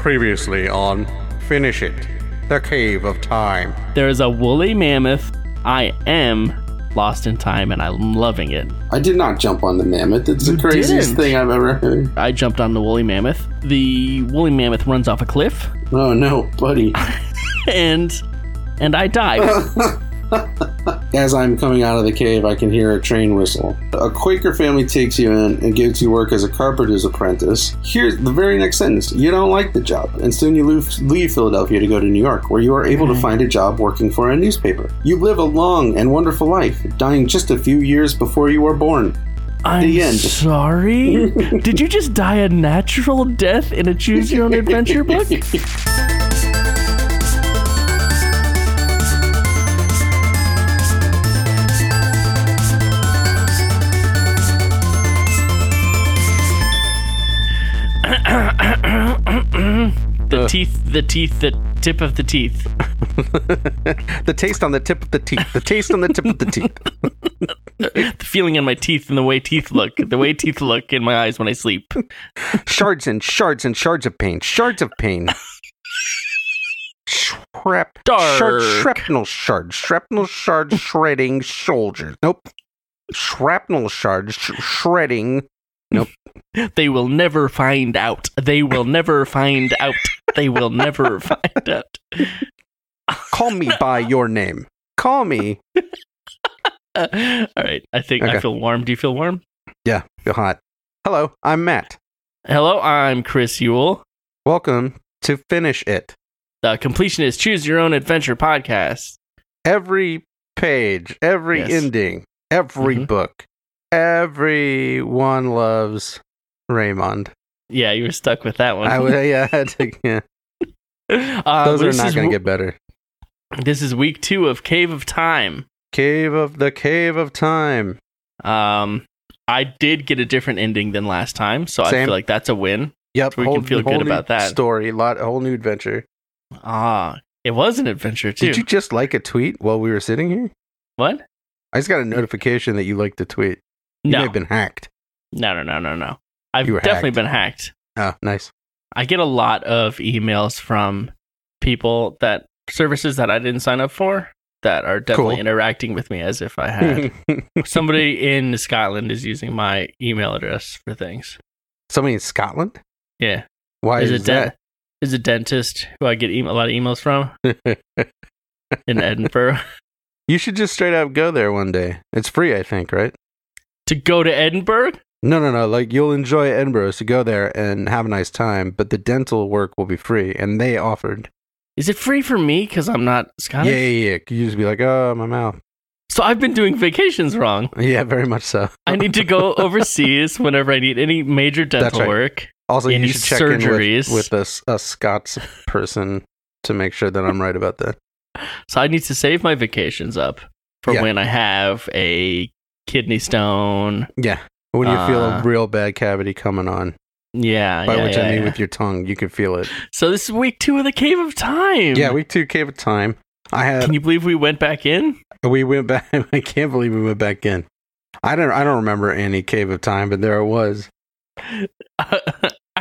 Previously on Finish It, The Cave of Time. There is a woolly mammoth. I am lost in time and I'm loving it. I did not jump on the mammoth. It's the craziest didn't. thing I've ever heard. I jumped on the woolly mammoth. The woolly mammoth runs off a cliff Oh no, buddy. and and I died. As I'm coming out of the cave, I can hear a train whistle. A Quaker family takes you in and gives you work as a carpenter's apprentice. Here's the very next sentence. You don't like the job, and soon you leave, Philadelphia to go to New York, where you are able to mm-hmm. find a job working for a newspaper. You live a long and wonderful life, dying just a few years before you were born. I'm The end. sorry. Did you just die a natural death in a choose your own adventure book? teeth, the teeth, the tip of the teeth. the taste on the tip of the teeth. The taste on the tip of the teeth. The feeling in my teeth and the way teeth look. The way teeth look in my eyes when I sleep. Shards and shards and shards of pain. Shards of pain. Shrap, shard, shrapnel shards. Shrapnel shards shredding soldiers. Nope. Shrapnel shards sh- shredding. They will never find out. They will never find out. They will never find out. Call me by your name. Call me. All right. I think I feel warm. Do you feel warm? Yeah, feel hot. Hello, I'm Matt. Hello, I'm Chris Yule. Welcome to Finish It. The Completionist Choose Your Own Adventure podcast. every page, every Yes. ending, every Mhm. book, everyone loves Raymond. Yeah, you were stuck with that one. I would, yeah, I had to, yeah. Uh, Those are not going to w- get better. This is week two of Cave of Time. Cave of the Cave of Time. Um, I did get a different ending than last time, so I feel like that's a win. Yep, So we can feel good about that. Story, lot, a whole new adventure. Ah, it was an adventure too. Did you just like a tweet while we were sitting here? what? I just got a notification that you liked the tweet. You may have been hacked. No, no, no, no, no. I've definitely hacked. been hacked. Oh, nice. I get a lot of emails from people that services that I didn't sign up for that are definitely Cool. interacting with me as if I had. Somebody in Scotland is using my email address for things. Somebody in Scotland? Yeah. Why Is is, it dent- is a dentist who I get e- a lot of emails from in Edinburgh you should just straight up go there one day. It's free, I think, right? To go to Edinburgh. No, no, no. Like you'll enjoy Edinburgh, so go there and have a nice time. But the dental work will be free, and they offered. Is it free for me because I'm not Scottish? Yeah, yeah, yeah. You just be like, oh, my mouth. So I've been doing vacations wrong. Yeah, very much so. I need to go overseas whenever I need any major dental right. work. Also, you any should check surgeries. in with, with a, a Scots person to make sure that I'm right about that. So I need to save my vacations up for Yeah. when I have a kidney stone. Yeah. When you feel a Uh, real bad cavity coming on, Yeah, by yeah, which yeah, I mean yeah. with your tongue, you can feel it. So this is week two of the Cave of Time. Yeah, week two cave of time. I had Can you believe we went back in? we went back. I can't believe we went back in. I don't. I don't remember any cave of time, but there it was. I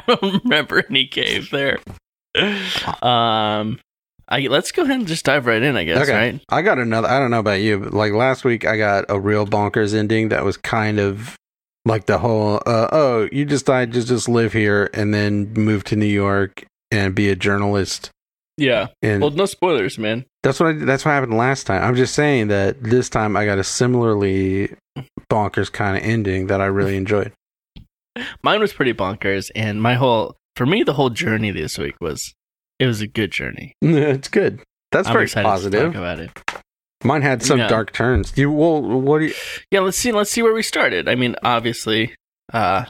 don't remember any cave there. Um, I let's go ahead and just dive right in. I guess Okay. right. I got another. I don't know about you, but like last week, I got a real bonkers ending that was kind of like the whole. Uh, oh, you just died. Just just live here and then move to New York and be a journalist. Yeah. And Well, no spoilers, man. that's what I, that's what happened last time. I'm just saying that this time I got a similarly bonkers kind of ending that I really enjoyed. Mine was pretty bonkers, and my whole for me the whole journey this week was it was a good journey. it's good. That's I'm very positive. talk about it. Mine had some Yeah. dark turns. You well, what do you? Yeah, let's see. Let's see where we started. I mean, obviously, uh,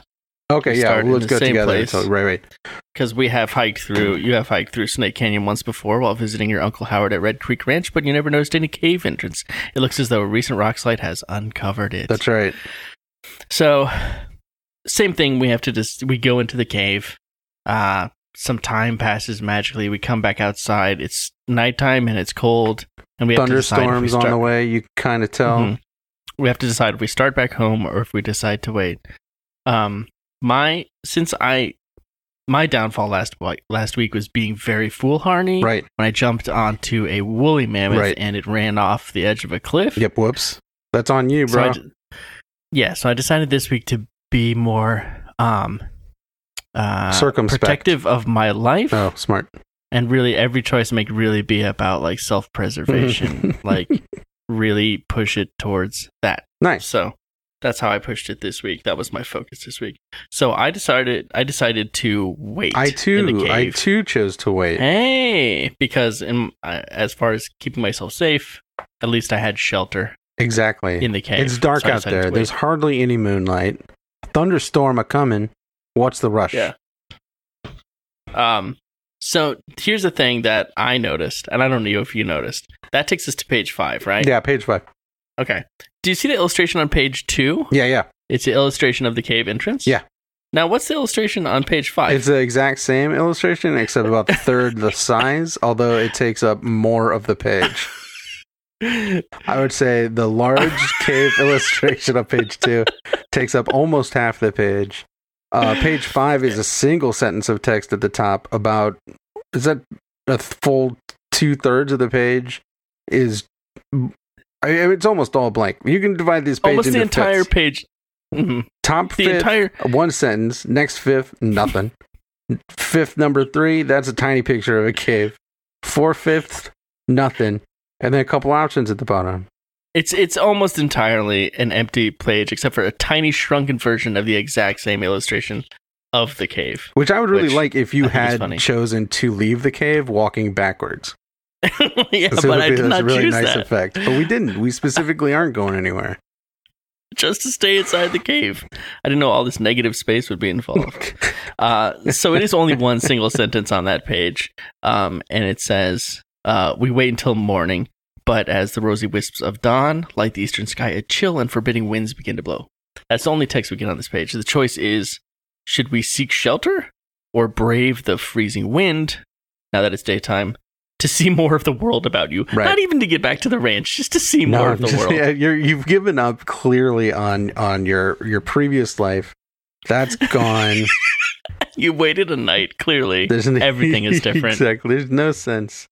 Okay, We yeah, in let's go together. place. So, right, right. because we have hiked through. You have hiked through Snake Canyon once before while visiting your uncle Howard at Red Creek Ranch, but you never noticed any cave entrance. It looks as though a recent rock slide has uncovered it. That's right. So, same thing. We have to just we go into the cave. Uh, some time passes magically. We come back outside. It's nighttime and it's cold, and we have to decide if we Thunderstorms on the way. You kind of tell. Mhm. We have to decide if we start back home or if we decide to wait. Um, my since I my downfall last last week was being very foolhardy Right. when I jumped onto a woolly mammoth Right. and it ran off the edge of a cliff. Yep. Whoops. That's on you, So I bro. yeah, so I decided this week to be more um uh Circumspect. protective of my life oh, smart. and really every choice I make really be about like self-preservation, like really push it towards that. Nice. So that's how I pushed it this week. That was my focus this week. So I decided I decided to wait. I too. I too chose to wait. Hey, because in uh, as far as keeping myself safe, at least I had shelter Exactly. in the cave. It's dark So out there. There's hardly any moonlight. Thunderstorm a coming. What's the rush? Yeah. Um. So here's the thing that I noticed, and I don't know if you noticed. That takes us to page five, right? Yeah. Page five. Okay. Do you see the illustration on page two? Yeah. Yeah. It's the illustration of the cave entrance. Yeah. Now, what's the illustration on page five? It's the exact same illustration, except about a third the size, although it takes up more of the page. I would say the large cave illustration of page two takes up almost half the page. Uh, page five is a single sentence of text at the top about is that a full two thirds of the page is I it's almost all blank. You can divide this page Almost into the entire page. Mhm. top The fifth entire. one sentence. Next fifth, nothing. Fifth number three, that's a tiny picture of a cave. Four fifths, nothing. And then a couple options at the bottom. It's it's almost entirely an empty page, except for a tiny shrunken version of the exact same illustration of the cave. Which I would really like if you had chosen to leave the cave walking backwards. yeah, So but I did not really choose nice that. effect. But we didn't. We specifically aren't going anywhere. Just to stay inside the cave. I didn't know all this negative space would be involved. Uh, so it is only one single sentence on that page, um, and it says, uh, "We wait until morning, but as the rosy wisps of dawn light the eastern sky, a chill and forbidding winds begin to blow." That's the only text we get on this page. The choice is: should we seek shelter or brave the freezing wind? Now that it's daytime. To see more of the world about you, Right. not even to get back to the ranch, just to see more of the just- world. yeah, you're, you've given up clearly on on your your previous life. That's gone. You waited a night. Clearly, There's an, Everything is different. exactly. There's no sense.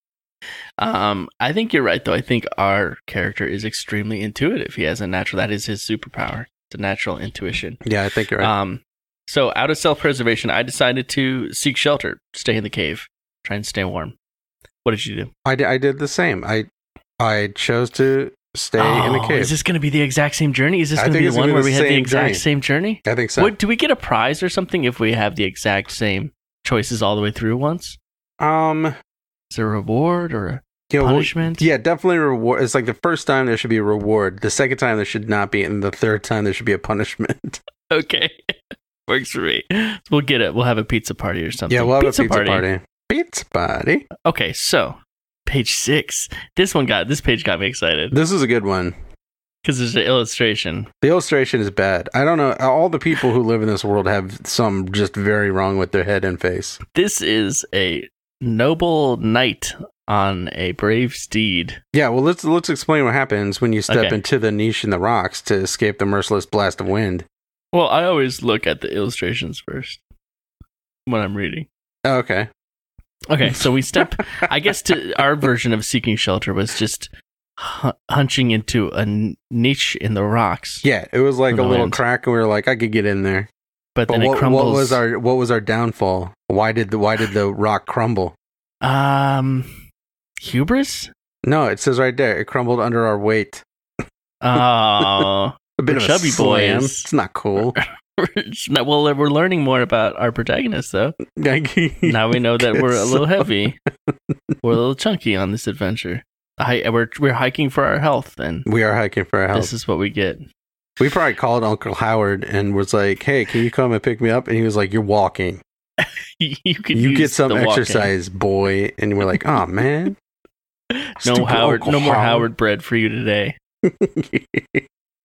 Um, I think you're right though. I think our character is extremely intuitive. He has a natural that is his superpower. It's a natural intuition. Yeah, I think you're right. Um, so out of self-preservation, I decided to seek shelter, stay in the cave, try and stay warm. What did you do? I, di- I did the same. I I chose to stay in the Oh, cave. Is this going to be the exact same journey? Is this going to be the one where the we have the exact journey. same journey? I think so. What, do we get a prize or something if we have the exact same choices all the way through once? um, Is a reward or a you know, well, punishment? yeah, definitely reward. It's like the first time there should be a reward. The second time there should not be, and the third time there should be a punishment. Okay. Works for me. We'll get it. We'll have a pizza party or something. yeah, we'll have a pizza party. Pizza party. Okay, so page six. This one got this page got me excited This is a good one. because there's an illustration. The illustration is bad. I don't know. All the people who live in this world have some just very wrong with their head and face. This is a noble knight on a brave steed. Yeah, well, let's let's explain what happens when you step Okay. into the niche in the rocks to escape the merciless blast of wind. Well, I always look at the illustrations first when I'm reading. Oh, okay. Okay, so we step. I guess to our version of seeking shelter was just hunching into a niche in the rocks. Yeah, it was like a little wind. crack, and we were like, I could get in there. But But then it what, crumbles. what was our what was our downfall? Why did the why did the rock crumble? um hubris? No, it says right there, it crumbled under our weight. Oh, A bit of chubby boys. It's not cool. Well, we're learning more about our protagonist, though. Now we know that we're a little heavy, we're a little chunky on this adventure. Hi- we're we're hiking for our health, and We are hiking for our health. this is what we get. We probably called Uncle Howard and was like, "Hey, can you come and pick me up?" And he was like, "You're walking. you could you get some exercise, boy." And we're like, "Oh man, No Howard, Uncle no more Howard bread for you today.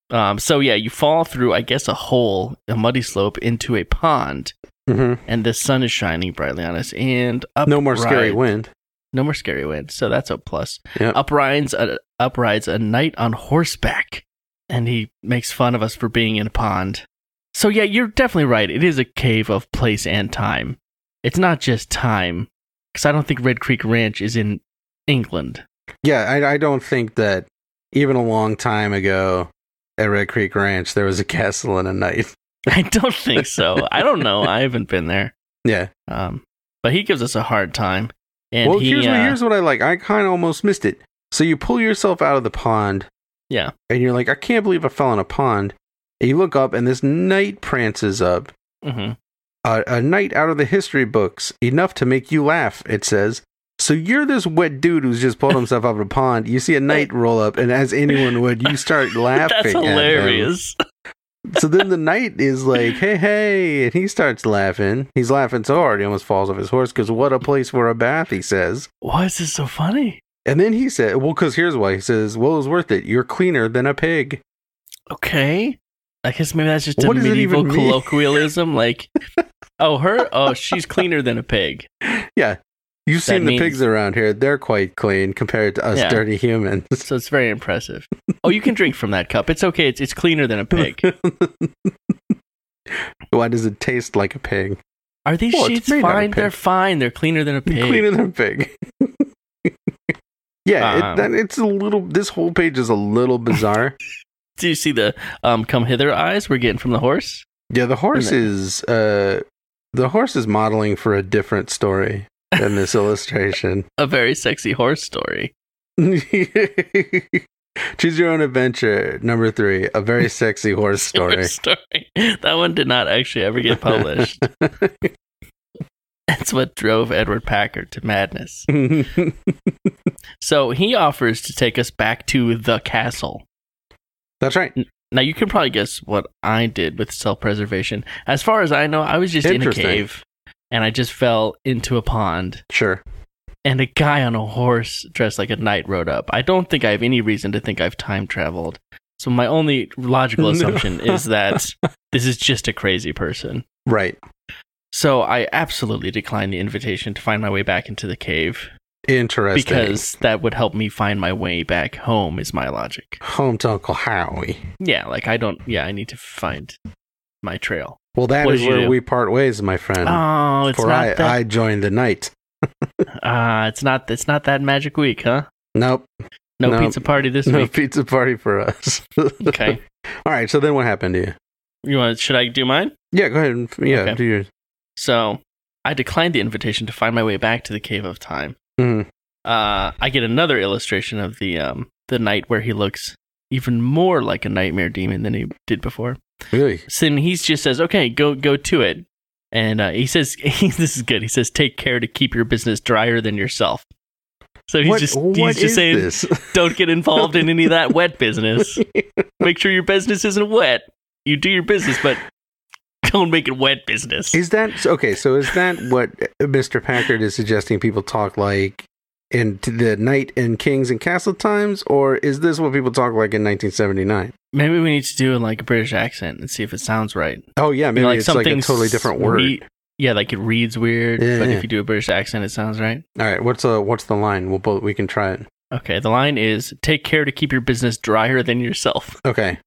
Um, so yeah, you fall through, I guess, a hole, a muddy slope into a pond, Mhm. and the sun is shining brightly on us. And up No more scary wind. No more scary wind. So that's a plus. Yep. Up rides a, up rides a knight on horseback, and he makes fun of us for being in a pond. So yeah, you're definitely right. It is a cave of place and time. it's not just time because I don't think Red Creek Ranch is in England. Yeah, I, I don't think that even a long time ago at Red Creek Ranch there was a castle and a knight. I don't think so. I don't know. I haven't been there. Yeah. Um, but he gives us a hard time. And well, he, here's what uh, here's what I like. I kind of almost missed it. So you pull yourself out of the pond. Yeah. And you're like, I can't believe I fell in a pond. And you look up, and this knight prances up. mhm. A, a knight out of the history books, enough to make you laugh. It says. So you're this wet dude who's just pulled himself out of a pond. You see a knight roll up, and as anyone would, you start laughing. That's at hilarious. So then the knight is like, "Hey, hey!" and he starts laughing. He's laughing so hard he almost falls off his horse because what a place for a bath, he says. Why is this so funny? And then he said, "Well, because here's why." He says, "Well, it was worth it. You're cleaner than a pig." Okay. I guess maybe that's just a What medieval colloquialism. Like, oh, her? Oh, she's cleaner than a pig. Yeah, you've That seen the means- pigs around here. They're quite clean compared to us Yeah. dirty humans. So it's very impressive. Oh, you can drink from that cup. It's okay. It's, it's cleaner than a pig. why does it taste like a pig? Are these Well, sheets made out of fine? They're fine. They're cleaner than a pig. Cleaner than a pig. Yeah, Um, it, it's a little. This whole page is a little bizarre. Do you see the um, come hither eyes we're getting from the horse? Yeah, the horse is uh the horse is modeling for a different story than this illustration. A very sexy horse story. Choose your own adventure. Number three, a very sexy horse story. Horse story. That one did not actually ever get published. That's what drove Edward Packard to madness. So he offers to take us back to the castle. That's right. Now you can probably guess what I did with self-preservation. As far as I know, I was just in a cave and I just fell into a pond Sure. and a guy on a horse dressed like a knight rode up. I don't think I have any reason to think I've time traveled. So my only logical assumption is that this is just a crazy person. Right. So I absolutely declined the invitation to find my way back into the cave Interesting. because that would help me find my way back home is my logic. home to Uncle Howie. Yeah, like I don't yeah, I need to find my trail. Well, that What is where do? we part ways, my friend. Oh, it's For not I, that I joined the night. Ah, it's not it's not that magic week, huh? Nope. No, No. pizza party this No week. No pizza party for us. Okay. All right. So then what happened to you? You want should I do mine? Yeah, go ahead. And, yeah, Okay. do yours. So I declined the invitation to find my way back to the Cave of Time. Mhm. Uh, I get another illustration of the um the knight where he looks even more like a nightmare demon than he did before. Really? So then he just says, "Okay, go go to it," and uh, he says, "This is good." He says, "Take care to keep your business drier than yourself." So he's what, just he's just saying, this? "Don't get involved in any of that wet business. Make sure your business isn't wet. You do your business, but don't make it wet business." Is that okay? So is that what Mr. Packard is suggesting people talk like in the Knight and Kings and Castle times, or is this what people talk like in 1979? Maybe we need to do in like a British accent and see if it sounds right. Oh yeah, maybe You know, like it's like a totally different word. re- yeah, like it reads weird, Yeah, but yeah. if you do a British accent, it sounds right. All right, what's uh what's the line? We'll both we can try it. Okay, the line is take care to keep your business drier than yourself. Okay.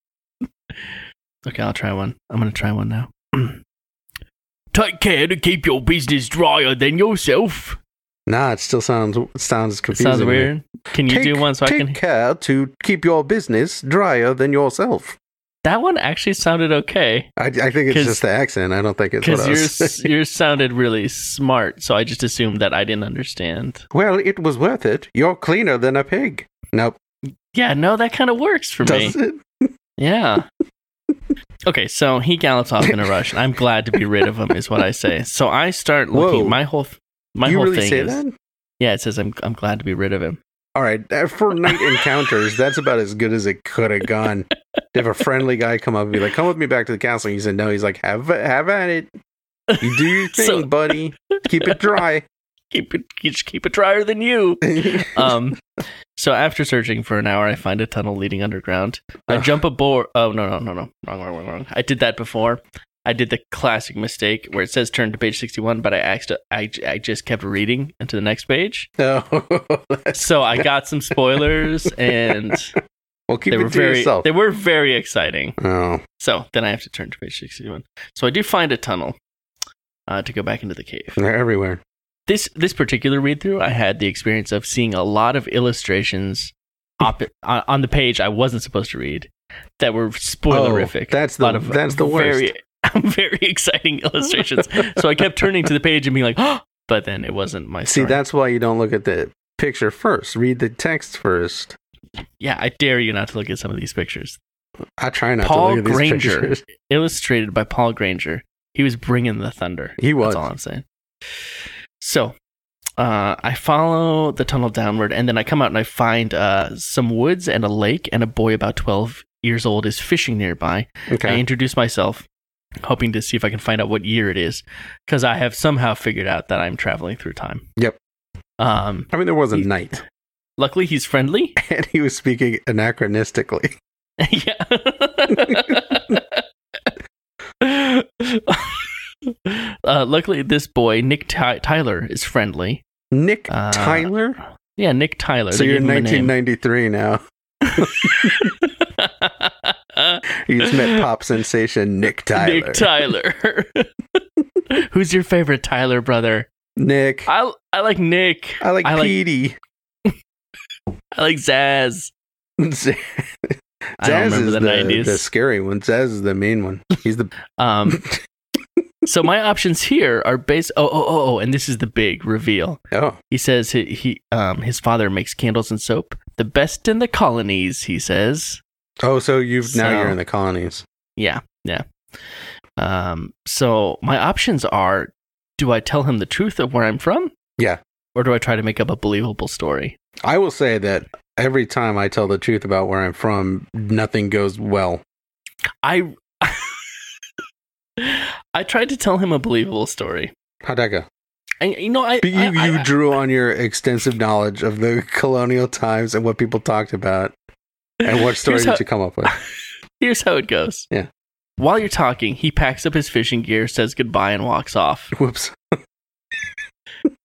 Okay, I'll try one. I'm going to try one now. take care to keep your business drier than yourself. Nah, it still sounds sounds confusing. sounds weird. Can you take, do one so I can take care to keep your business drier than yourself. That one actually sounded okay I, I think it's just the accent. I don't think it's because yours sounded really smart. So I just assumed that I didn't understand. Well, it was worth it. You're cleaner than a pig. Nope. Yeah, no, that kind of works for me. Does it? Yeah. Okay, so he gallops off in a rush. I'm glad to be rid of him, is what I say. So I start looking. Whoa. My whole, my you whole really thing say is, that? yeah. It says I'm, I'm glad to be rid of him. All right, for night encounters, that's about as good as it could have gone. To have a friendly guy come up and be like, "Come with me back to the castle," and you said no. He's like, "Have have at it. You do your thing, So- buddy. Keep it dry." Keep it, keep it drier than you. Um. So after searching for an hour, I find a tunnel leading underground. I jump aboard. Oh no no no no wrong wrong wrong wrong. I did that before. I did the classic mistake where it says turn to page 61, but I actually I, I just kept reading into the next page. no, So I got some spoilers and well, keep they it were to very yourself. they were very exciting. oh, So then I have to turn to page 61. So I do find a tunnel. uh, to go back into the cave. They're everywhere. This this particular read through, I had the experience of seeing a lot of illustrations op- on the page I wasn't supposed to read that were spoilerific. Oh, that's A lot the of that's the worst. very, very exciting illustrations. so I kept turning to the page and being like, oh, but then it wasn't my See, story. that's why you don't look at the picture first. Read the text first. yeah, I dare you not to look at some of these pictures. I try not Paul to look at these Granger. pictures. Illustrated by Paul Granger. He was bringing the thunder. He was. That's all I'm saying. So, uh, I follow the tunnel downward, and then I come out and I find uh, some woods and a lake, and a boy about 12 years old is fishing nearby. I introduce myself, hoping to see if I can find out what year it is, because I have somehow figured out that I'm traveling through time. Yep. Um, I mean, there was a He- night, luckily, he's friendly. and he was speaking anachronistically. yeah. uh, luckily, this boy, Nick Ty- Tyler, is friendly. Nick Uh, Tyler. Yeah, Nick Tyler. So you're gave him a name. 1993 now. You just met pop sensation Nick Tyler. Nick Tyler. Who's your favorite Tyler brother? Nick. I I like Nick. I like I like- I like Zaz. Zaz I remember is the the, 90s. the scary one. Zaz is the main one. He's the Um, so my options here are based. Oh, oh, oh, oh, and this is the big reveal. oh He says he, he um his father makes candles and soap, the best in the colonies. He says, oh. So you've now you're in the colonies. yeah, yeah. Um, so my options are: do I tell him the truth of where I'm from? Yeah. Or do I try to make up a believable story? I will say that every time I tell the truth about where I'm from, nothing goes well. I I tried to tell him a believable story. How'd that go? And you know, I But you, I- you I- drew on your extensive knowledge of the colonial times and what people talked about. And what story Here's did you come up with? Here's how it goes. Yeah. While you're talking, he packs up his fishing gear, says goodbye, and walks off. Whoops.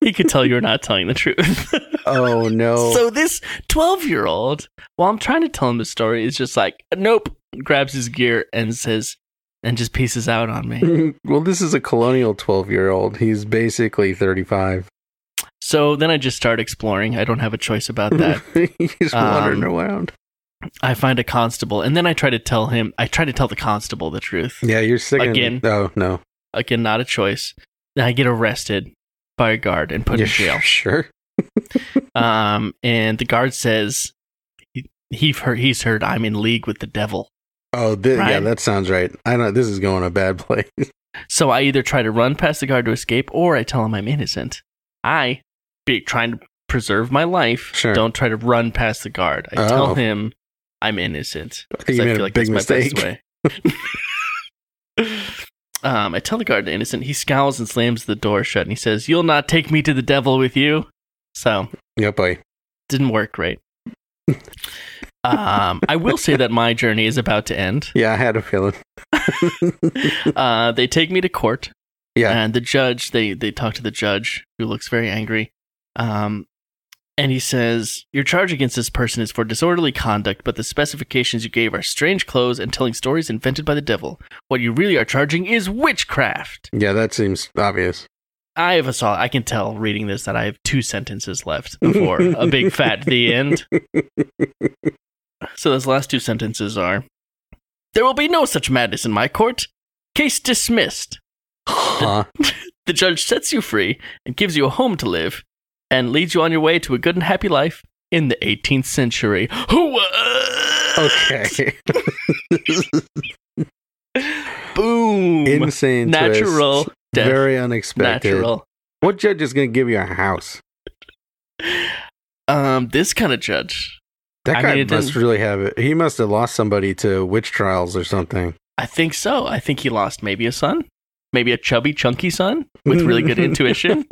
He could tell you're not telling the truth. Oh no. So this 12 year old, while I'm trying to tell him the story, is just like, nope, grabs his gear and says, and just pieces out on me. well, this is a colonial 12 year old. He's basically 35. So then I just start exploring. I don't have a choice about that. He's wandering Um, around. I find a constable, and then I try to tell him, I try to tell the constable the truth. Yeah, you're sick Again. Oh, no. Again, not a choice. Then I get arrested by a guard and put in jail. Sure. Um, and the guard says he, he heard, he's heard I'm in league with the devil. Oh, thi- yeah, that sounds right. I know this is going a bad place. So I either try to run past the guard to escape, or I tell him I'm innocent. I, be trying to preserve my life, Sure. don't try to run past the guard. I Oh. tell him I'm innocent. I think you made a big my best mistake. way. um, I tell the guard I'm innocent. He scowls and slams the door shut, and he says, "You'll not take me to the devil with you." So Yep, boy. didn't work great. Um, I will say that my journey is about to end. Yeah, I had a feeling. Uh, they take me to court, Yeah. and the judge they they talk to the judge who looks very angry, um, and he says your charge against this person is for disorderly conduct, but the specifications you gave are strange clothes and telling stories invented by the devil. What you really are charging is witchcraft. Yeah, that seems obvious. I have a saw. I can tell reading this that I have two sentences left before a big fat the end. So those last two sentences are There will be no such madness in my court. Case dismissed. Huh. The judge sets you free and gives you a home to live and leads you on your way to a good and happy life in the 18th century. Okay. Boom. Insane. Natural twist. death. Very unexpected. Natural. What judge is going to give you a house? Um, this kind of judge. That I guy mean, must really have it. He must have lost somebody to witch trials or something. I think so. I think he lost maybe a son, maybe a chubby, chunky son with really good intuition.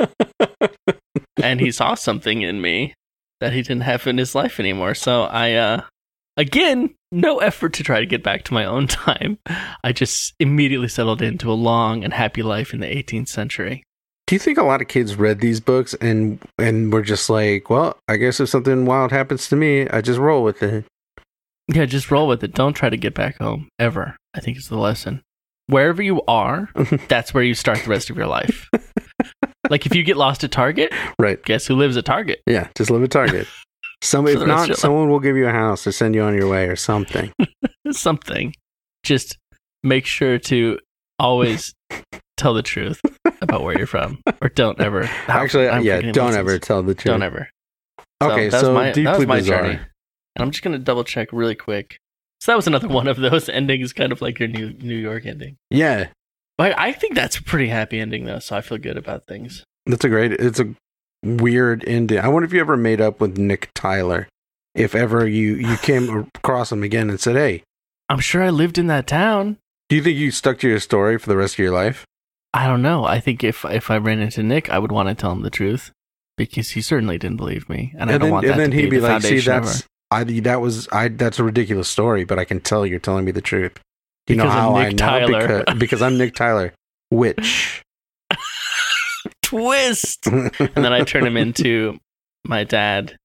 and he saw something in me that he didn't have in his life anymore. So I, uh, again, no effort to try to get back to my own time. I just immediately settled into a long and happy life in the 18th century. Do you think a lot of kids read these books and and were just like, well, I guess if something wild happens to me, I just roll with it. Yeah, just roll with it. Don't try to get back home ever. I think is the lesson. wherever you are, that's where you start the rest of your life. like if you get lost at Target, Right. guess who lives at Target? Yeah. Just live at Target. Some, if the rest of not, your life. someone will give you a house or send you on your way or something. Something. Just make sure to always tell the truth about where you're from, or don't ever. Actually, I'm yeah, don't ever this. tell the truth. Don't ever. So Okay, that was so my- deeply my bizarre. journey. And I'm just gonna double check really quick. So that was another one of those endings, kind of like your New New York ending. Yeah, But I think that's a pretty happy ending though, so I feel good about things. that's a great. It's a weird ending. I wonder if you ever made up with Nick Tyler. If ever you you came across him again and said, "Hey, I'm sure I lived in that town. do you think you stuck to your story for the rest of your life?" I don't know. I think if if I ran into Nick, I would want to tell him the truth because he certainly didn't believe me, and, I don't then, want and that then to he'd be, be the like, "See, foundation that's I that was I that's a ridiculous story, but I can tell you're telling me the truth." You know Because of how I Nick know? Tyler. Because, because I'm Nick Tyler. Which twist. and then I turn him into my dad,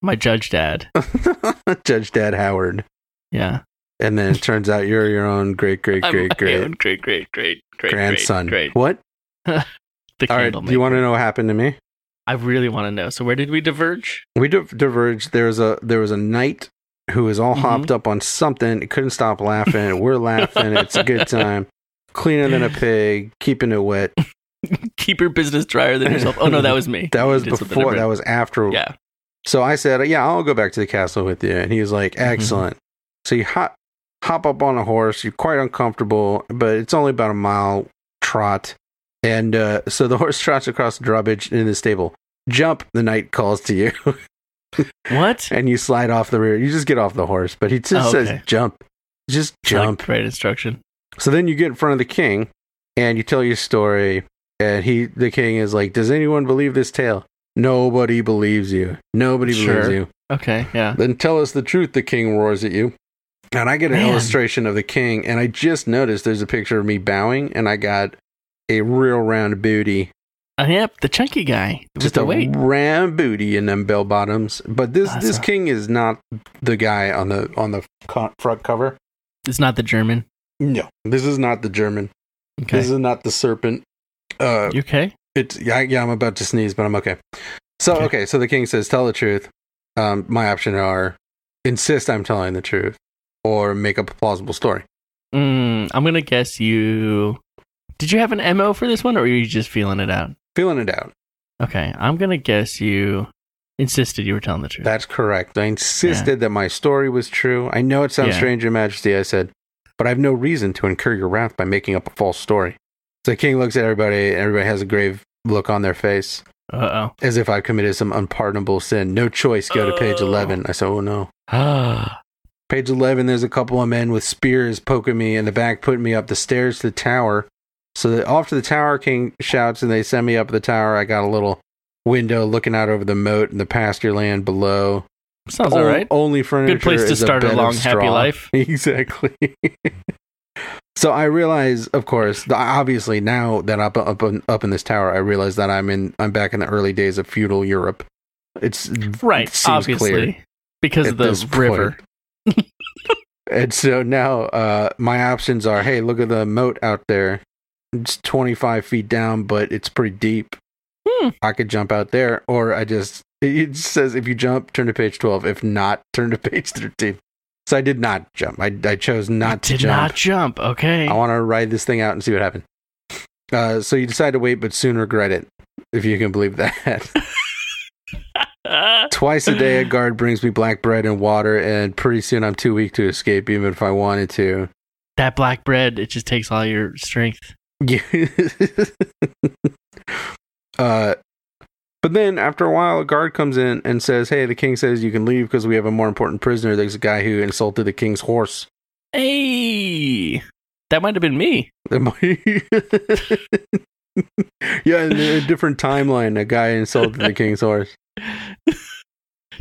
my judge dad. Judge Dad Howard. Yeah, And then it turns out you're your own great, great, great, great great, great, great, great grandson. Great, What? The All right. Do you want to know what happened to me? I really want to know. So where did we diverge? We div- diverged. There was a there was a knight who was all Mhm. hopped up on something. He couldn't stop laughing. We're laughing. It's a good time. Cleaner than a pig, keeping it wet. Keep your business drier than yourself. Oh no, that was me. That was You did something before. That was after. yeah. So I said, "Yeah, I'll go back to the castle with you." And he was like, Mm-hmm. "Excellent." So you hop hop up on a horse. You're quite uncomfortable, but it's only about a mile trot. And uh, so the horse trots across the drawbridge in the stable. Jump! The knight calls to you, What? and you slide off the rear. You just get off the horse, but he just Oh, says, "Jump." Just It's like jump. great instruction. So then you get in front of the king and you tell your story and he the king is like, "Does anyone believe this tale?" Nobody believes you. Nobody believes you. Okay. Yeah. Then tell us the truth, the king roars at you. And I get an Man. illustration of the king and I just noticed there's a picture of me bowing and I got a real round booty. Uh, yep. The chunky guy Just a weight. round booty in them bell bottoms. But this That's this king is not the guy on the on the front cover. It's not the German. No. This is not the German. Okay. This is not the serpent. Uh you okay? It's yeah, yeah. I'm about to sneeze, but I'm okay. So Okay. okay, so the king says, "Tell the truth." Um, my options are insist I'm telling the truth, or make up a plausible story. Mm, I'm gonna guess you. Did you have an mo for this one, or were you just feeling it out? Feeling it out. Okay, I'm gonna guess you insisted you were telling the truth. That's correct. I insisted that my story was true. I know it sounds Yeah. strange, Your Majesty. I said, but I have no reason to incur your wrath by making up a false story. So the king looks at everybody, and everybody has a grave look on their face, Uh as if I committed some unpardonable sin. No choice. Go to page Oh. eleven. I said, oh no. oh. Page 11, there's a couple of men with spears poking me in the back, putting me up the stairs to the tower. So that off to the tower, King shouts, and they send me up the tower. I got a little window looking out over the moat and the pasture land below. Sounds O- all right. Only furniture. Good place to start a, of long, happy life. Exactly. so I realize, of course, obviously now that I'm up up in, up in this tower, I realize that I'm in I'm back in the early days of feudal Europe. It's Right, it obviously, because of the river. And so now uh, my options are: Hey, look at the moat out there. It's 25 feet down, but it's pretty deep. Hmm. I could jump out there, or I just it says if you jump, turn to page 12. If not, turn to page 13. So I did not jump. I, I chose not to Did jump. not jump. Okay. I want to ride this thing out and see what happens. Uh, so you decide to wait, but soon regret it, if you can believe that. Ah. Twice a day, a guard brings me black bread and water, and pretty soon I'm too weak to escape, even if I wanted to. that black bread, it just takes all your strength. Yeah. uh, but then after a while, a guard comes in and says, "Hey, the king says you can leave because we have a more important prisoner. There's a guy who insulted the king's horse." Hey, that might have been me. yeah, in a different timeline, a guy insulted the king's horse.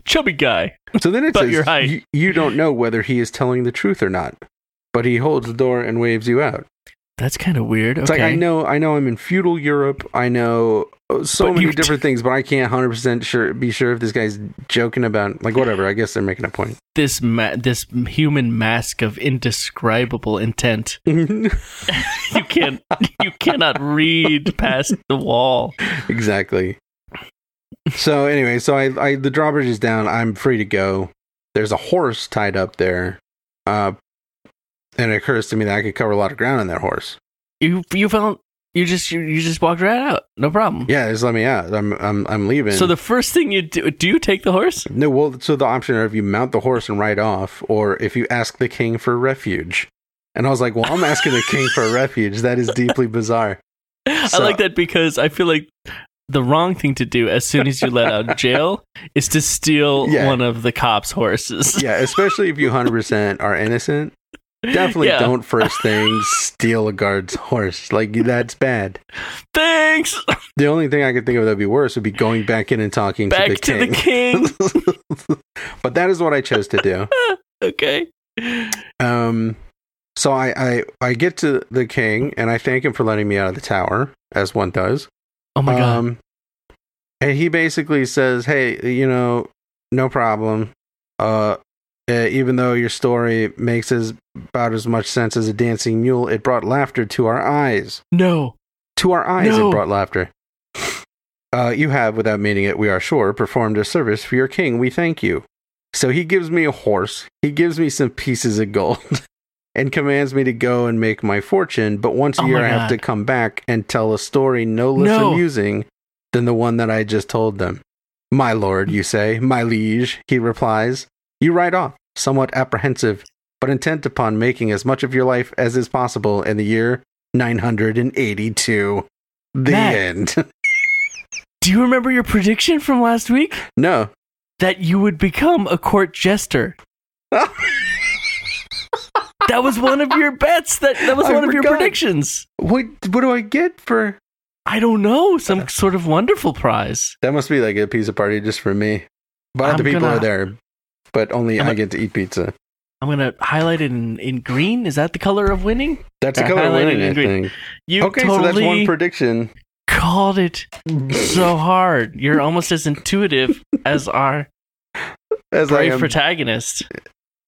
Chubby guy. So then it's But your height. You, you don't know whether he is telling the truth or not, but he holds the door and waves you out. That's kind of weird. It's okay. like I know, I know, I'm in feudal Europe. I know uh, so But many you- different things, but I can't hundred percent sure be sure if this guy's joking about like whatever. I guess they're making a point. This ma- this human mask of indescribable intent. You can't you cannot read past the wall. exactly. So anyway, so I, I the drawbridge is down. I'm free to go. There's a horse tied up there, uh, and it occurs to me that I could cover a lot of ground on that horse. You you found you just you, you just walked right out. No problem. Yeah, just let me out. I'm I'm I'm leaving. So the first thing you do, do you take the horse? no, well, so the option are if you mount the horse and ride off, or if you ask the king for refuge. And I was like, well, I'm asking the king for refuge. That is deeply bizarre. I like that because I feel like the wrong thing to do as soon as you let out of jail is to steal Yeah. one of the cops' horses. Yeah, especially if you 100% are innocent. Definitely Yeah. don't first thing steal a guard's horse. Like that's bad. Thanks. The only thing I could think of that'd be worse would be going back in and talking Back to the to the king. king. but that is what I chose to do. okay. Um, so I, I I get to the king and I thank him for letting me out of the tower, as one does. Oh my god. Um, and he basically says, "Hey, you know, no problem. Uh, uh, even though your story makes as about as much sense as a dancing mule, it brought laughter to our eyes. No. To our eyes, No. it brought laughter. Uh, you have, without meaning it, we are sure, performed a service for your king. We thank you. So he gives me a horse. He gives me some pieces of gold." And commands me to go and make my fortune, but once a Oh year I have to come back and tell a story no less No. amusing than the one that I just told them. My lord, you say, my liege, he replies. You ride off, somewhat apprehensive, but intent upon making as much of your life as is possible in the year 982. The Matt. end. Do you remember your prediction from last week no. that you would become a court jester? That was one of your bets. That that was I one of your predictions. What, what do I get for. I don't know, some sort of wonderful prize. That must be like a pizza party just for me. But the people gonna- are there, but only I'm I get to eat pizza. I'm gonna highlight it in, in green. Is that the color of winning? That's the color of winning, in I think. You Okay, totally so that's one prediction. called it so hard. You're almost as intuitive as our As brave protagonist.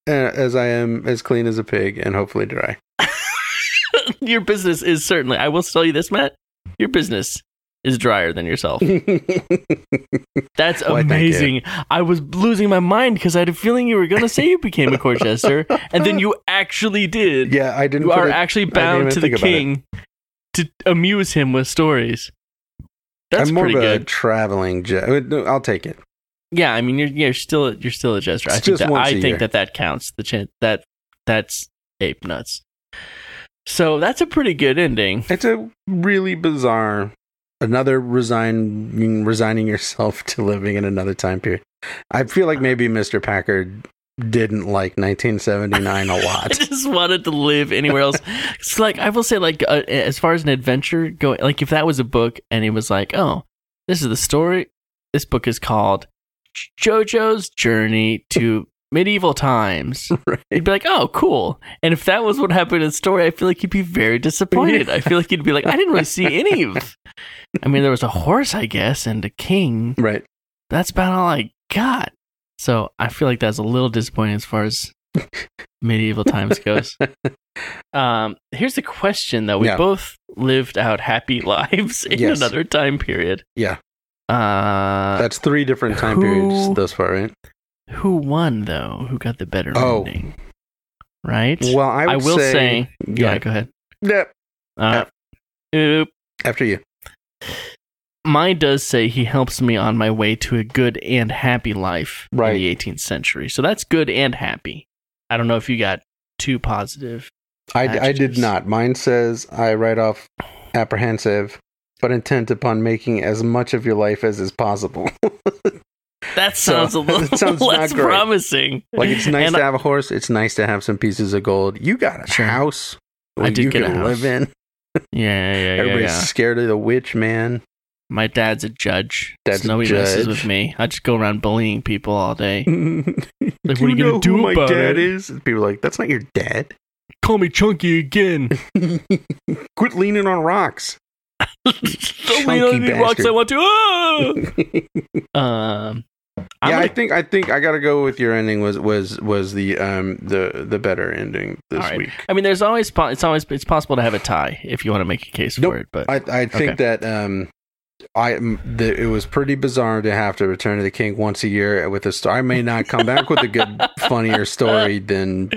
As I am as clean as a pig and hopefully dry. your business is certainly. I will tell you this, Matt. Your business is drier than yourself. That's you. amazing. I was losing my mind because I had a feeling you were going to say you became a court jester, and then you actually did. yeah, I didn't. you are it- actually bound to the think about it. king to amuse him with stories. That's I'm more pretty of a good. traveling jet. I'll take it. Yeah, I mean, you're you're still you're still a jester. I think that, I think year. that that counts. The chin that that's ape nuts. So that's a pretty good ending. It's a really bizarre. Another resigning, resigning yourself to living in another time period. I feel like maybe Mr. Packard didn't like 1979 a lot. I just wanted to live anywhere else. it's like I will say, like uh, as far as an adventure going, like if that was a book and it was like, oh, this is the story. This book is called JoJo's Journey to Medieval Times. Right. You'd be like, oh, cool. And if that was what happened in the story, I feel like you'd be very disappointed. I feel like you'd be like, I didn't really see any of. I mean, there was a horse, I guess, and a king. Right. That's about all I got. So I feel like that's a little disappointing as far as medieval times goes. Um, here's the question though: We Yeah. both lived out happy lives in Yes. another time period. Yeah. Uh, That's three different time who- periods thus far, right? who won though? Who got the better Oh. ending? Right. Well, I, I will say, say, yeah. ahead. Go ahead. Yeah, Uh, oop. after you. Mine does say he helps me on my way to a good and happy life Right. in the 18th century. So that's good and happy. I don't know if you got too positive. I, I did not. Mine says I write off apprehensive, but intent upon making as much of your life as is possible. That So, sounds a little it sounds less promising. like it's nice And to have a horse. It's nice to have some pieces of gold. You got a Sure. house. I did you get a can house. live in. Yeah, yeah, yeah, Everybody's yeah. scared of the witch, man. My dad's a judge. Dad's so a nobody messes with me. I just go around bullying people all day. like, what are you gonna do my about dad it? is? People are like, that's not your dad. Call me Chunky again. Quit leaning on rocks. Don't lean on any rocks I want to. Ah! um, I'm yeah, I gonna- think I think I gotta go with your ending was was was the um the the better ending this All right. week. I mean, there's always po- it's always it's possible to have a tie if you want to make a case Nope. for it. But I I think Okay. that um I m- the, it was pretty bizarre to have to return to the king once a year with a story. I may not come back with a good funnier story than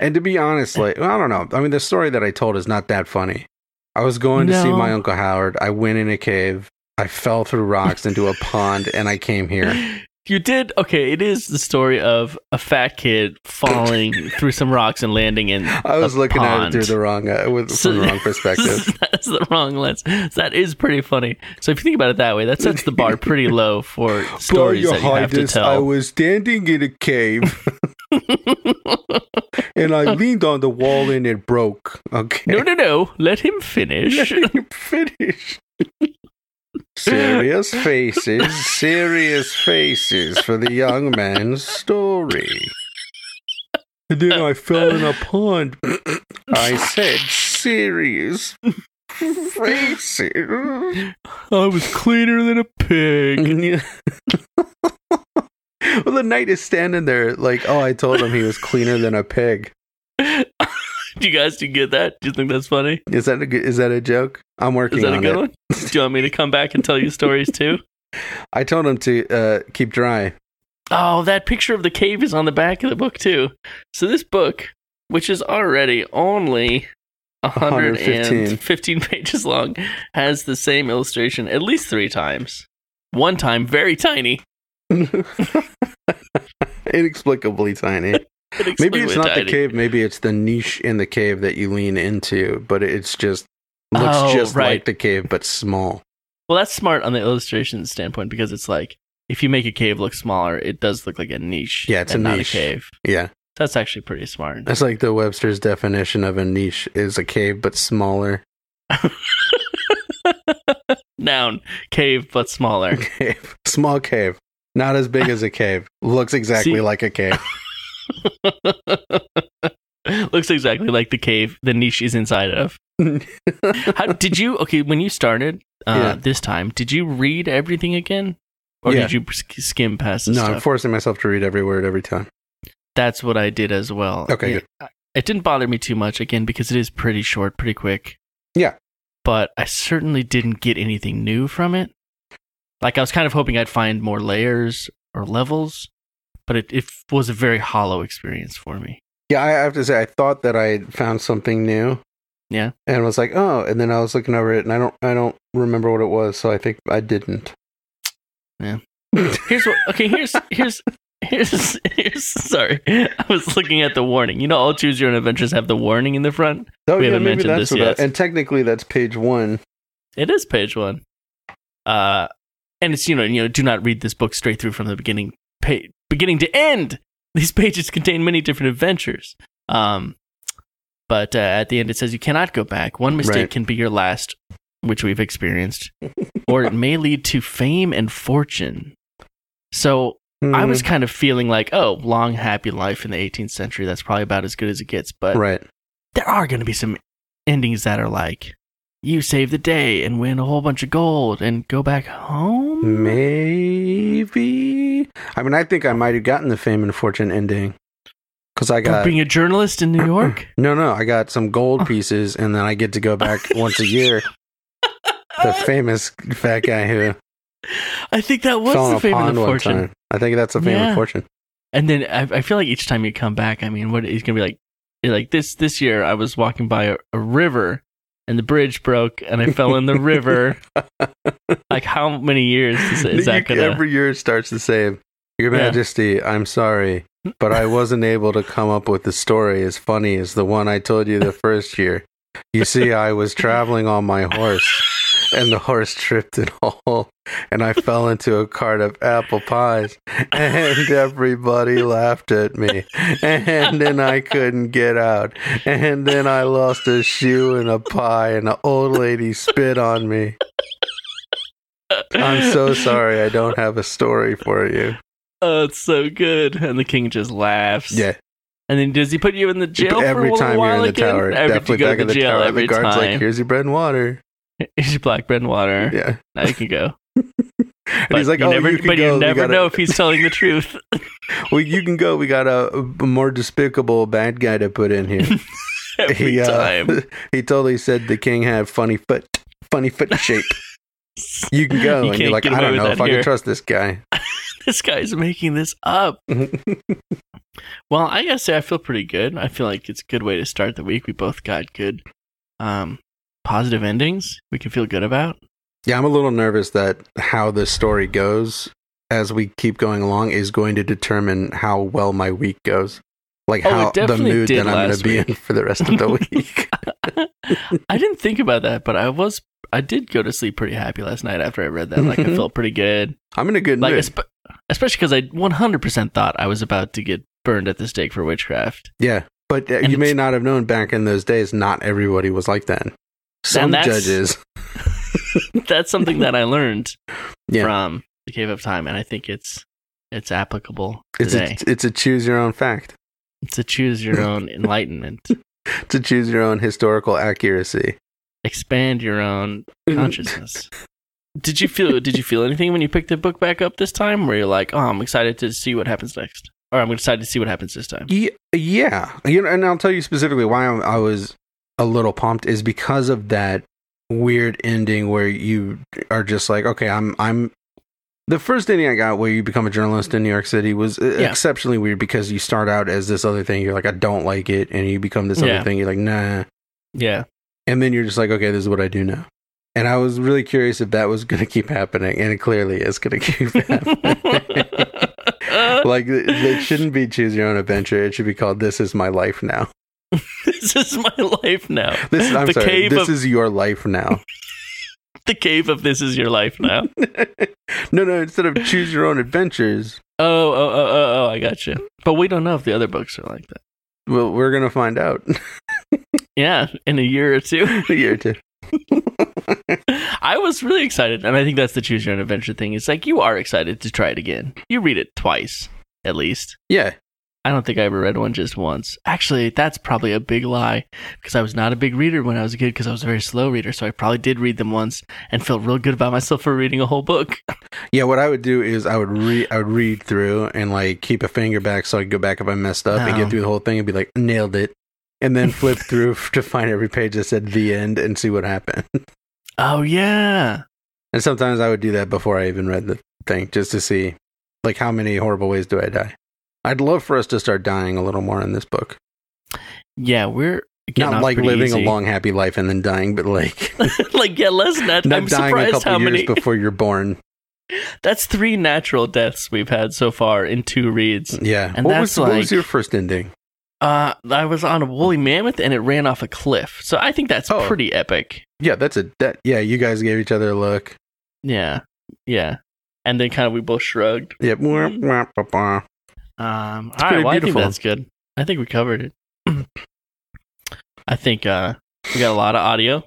and to be honest, like I don't know. I mean, the story that I told is not that funny. I was going to see my uncle Howard. I went in a cave. I fell through rocks into a pond, and I came here. You did okay. It is the story of a fat kid falling through some rocks and landing in. I was looking at it through the wrong uh, with So- from the wrong perspective. That's the wrong lens. That is pretty funny. So if you think about it that way, that sets the bar pretty low for stories that you have to tell. I was standing in a cave and I leaned on the wall and it broke. Okay. no, no, no. Let him finish. Let him finish. serious faces, serious faces for the young man's story. And then I fell in a pond. I said serious faces. I was cleaner than a pig. well, the knight is standing there like, oh, I told him he was cleaner than a pig. Do you guys do you get that? Do you think that's funny? Is that a is that a joke? I'm working Is that a good it. one? Do you want me to come back and tell you stories too? I told him to uh, keep dry. Oh, that picture of the cave is on the back of the book too. So this book, which is already only 115 115. pages long, has the same illustration at least three times. One time, very tiny. Inexplicably tiny. Maybe it's Inexplicably not the cave. Maybe it's the niche in the cave that you lean into, but it's just looks Oh, just right. like the cave, but small. Well, that's smart on the illustration standpoint because it's like if you make a cave look smaller, it does look like a niche. Yeah, it's a not niche. a cave. Yeah, That's actually pretty smart. that's like the Webster's definition of a niche is a cave, but smaller. Noun, cave, but smaller. Cave, small cave, not as big as a cave. Looks exactly See- like a cave. Looks exactly like the cave the niche is inside of. How did you? Okay, when you started uh, Yeah. this time, did you read everything again, or Yeah. did you skim past the no, I'm forcing myself to read every word every time. That's what I did as well. Okay, it, good. It didn't bother me too much again because it is pretty short, pretty quick. Yeah. but I certainly didn't get anything new from it. Like I was kind of hoping I'd find more layers or levels, but it, it was a very hollow experience for me. Yeah, I have to say, I thought that I had found something new. Yeah. and was like, oh, and then I was looking over it, and I don't, I don't remember what it was, so I think I didn't. Yeah. Here's what. Okay, here's here's here's here's. Sorry, I was looking at the warning. You know, all choose your own adventures have the warning in the front. Oh, We haven't mentioned this yet. I- and technically, that's page one. It is page one. Uh, and it's you know you know do not read this book straight through from the beginning pa- beginning to end. These pages contain many different adventures. Um, but uh, at the end it says you cannot go back. One mistake Right. can be your last, which we've experienced, or it may lead to fame and fortune. So I was Hmm, kind of feeling like, oh, long happy life in the 18th century. That's probably about as good as it gets. But right. there are going to be some endings that are like you save the day and win a whole bunch of gold and go back home. Maybe. I mean, I think I might have gotten the fame and fortune ending because I For got being a journalist in New York. no, no. I got some gold oh. pieces, and then I get to go back once a year. The famous fat guy who I think that was the fame and pond the one fortune. I think that's the fame Yeah. and fortune. And then I, I feel like each time you come back, I mean, what he's gonna be like? Like this this year. I was walking by a, a river and the bridge broke and I fell in the river. Like how many years is, is that gonna? Every year it starts the same. Your Yeah. Majesty, I'm sorry, but I wasn't able to come up with the story as funny as the one I told you the first year. You see, I was traveling on my horse, and the horse tripped in a hole, and I fell into a cart of apple pies, and everybody laughed at me, and then I couldn't get out, and then I lost a shoe and a pie, and the old lady spit on me. I'm so sorry, I don't have a story for you. Oh, it's so good. And the king just laughs. Yeah, And then does he put you in the jail for every time you're while in the again? tower, Every, definitely you go back to in the jail tower. every The guard's time. like, "Here's your bread and water." Here's black bread and water. Yeah. Now you can go. And But he's like, you "Oh, never, you can but go. you never gotta- know if he's telling the truth. Well, you can go. We got a, a more despicable bad guy to put in here. Every he, uh, time. he totally said the king had funny foot, funny foot shape. You can go, You and you're like, I don't know if I can trust this guy. this guy's making this up. Well, I gotta say, I feel pretty good. I feel like it's a good way to start the week. We both got good, um, positive endings. We can feel good about. yeah, I'm a little nervous that how the story goes as we keep going along is going to determine how well my week goes. Like Oh, how the mood that I'm going to be in for the rest of the week. I didn't think about that, but I was. I did go to sleep pretty happy last night after I read that. Like I Mhm. felt pretty good. I'm in a good Like mood. espe- especially because I 100% thought I was about to get burned at the stake for witchcraft. Yeah, but uh, you may not have known back in those days. Not everybody was like that. Some that's- judges, That's something that I learned Yeah. from the Cave of Time, and I think it's it's applicable it's today. a, it's a choose your own fact. It's a choose your own enlightenment. To choose your own historical accuracy. Expand your own consciousness. Did you feel did you feel anything when you picked the book back up this time where you're like, "Oh, I'm excited to see what happens next." Or I'm excited to see what happens this time. Yeah, yeah. You know, and I'll tell you specifically why I was a little pumped is because of that weird ending where you are just like, okay, I'm I'm. The first ending I got where you become a journalist in New York City was Yeah. exceptionally weird because you start out as this other thing. You're like, I don't like it, and you become this Yeah. other thing. You're like, nah, Yeah. and then you're just like, okay, this is what I do now. And I was really curious if that was going to keep happening, and it clearly is going to keep happening. like it shouldn't be choose your own adventure. It should be called "This Is My Life Now." this is my life now. This I'm the sorry. cave This of is your life now. the cave of this is your life now. no, no. Instead of choose your own adventures, Oh, oh, oh, oh, oh, I got you. But we don't know if the other books are like that. well, we're gonna find out Yeah, in a year or two. a year or two. I was really excited, and I think that's the choose your own adventure thing. It's like you are excited to try it again. You read it twice, at least. Yeah, I don't think I ever read one just once. Actually, that's probably a big lie because I was not a big reader when I was a kid because I was a very slow reader. So I probably did read them once and felt real good about myself for reading a whole book. yeah. What I would do is I would read, I would read through and like keep a finger back so I could go back if I messed up and get through the whole thing and be like nailed it, and then flip through to find every page that said the end and see what happened. Oh, yeah. And sometimes I would do that before I even read the thing just to see like how many horrible ways do I die. I'd love for us to start dying a little more in this book. Yeah, we're getting Not like living easy. a long happy life and then dying, but like like, yeah, less than that. not I'm dying a surprised couple how years many. before you're born. That's three natural deaths we've had so far in two reads. Yeah. And what that's was what was your first ending? Uh, I was on a woolly mammoth and it ran off a cliff. So I think that's Oh. pretty epic. Yeah, that's a that yeah, you guys gave each other a look. Yeah, yeah. And then kind of we both shrugged. Yep. Wah. Um, It's all right, well, I beautiful. think that's good. I think we covered it. I think uh, we got a lot of audio.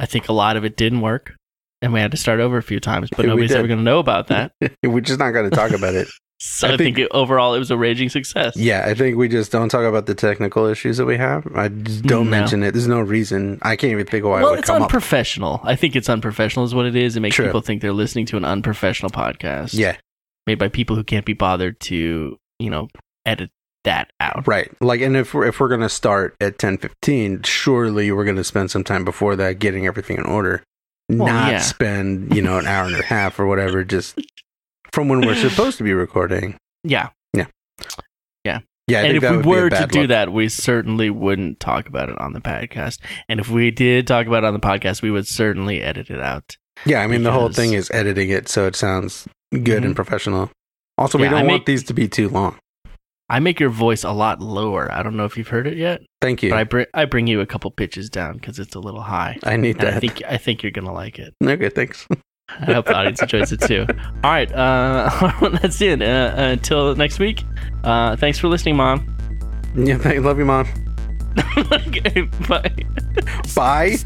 I think a lot of it didn't work, and we had to start over a few times. But nobody's ever going to know about that. We're just not gonna talk about it. So I I, think, think- it, overall it was a raging success. Yeah, I think we just don't talk about the technical issues that we have. I just don't No. mention it. There's no reason. I can't even think of why it well, would it's come up. unprofessional. I think it's unprofessional, is what it is. It makes True. people think they're listening to an unprofessional podcast. Yeah, made by people who can't be bothered to, you know, edit that out. right. Like, and if we're if we're gonna start at ten fifteen, surely we're gonna spend some time before that getting everything in order. Well, not yeah. spend you know an hour and a half or whatever just from when we're supposed to be recording. Yeah. Yeah, I and think if we would be a were to bad do that, we certainly wouldn't talk about it on the podcast. And if we did talk about it on the podcast, we would certainly edit it out. Yeah, I mean the whole thing is editing it so it sounds good and Mhm. professional. Also, we Yeah, don't I want make- these to be too long. I make your voice a lot lower. I don't know if you've heard it yet, Thank you. but I I, bring I bring you a couple pitches down because it's a little high. I need And that. I think I think you're gonna like it. okay, thanks. I hope the audience enjoys it too. All right, uh, that's it. Uh, until next week. Uh, thanks for listening, Mom. yeah, thank, love you, mom. okay, bye. Bye.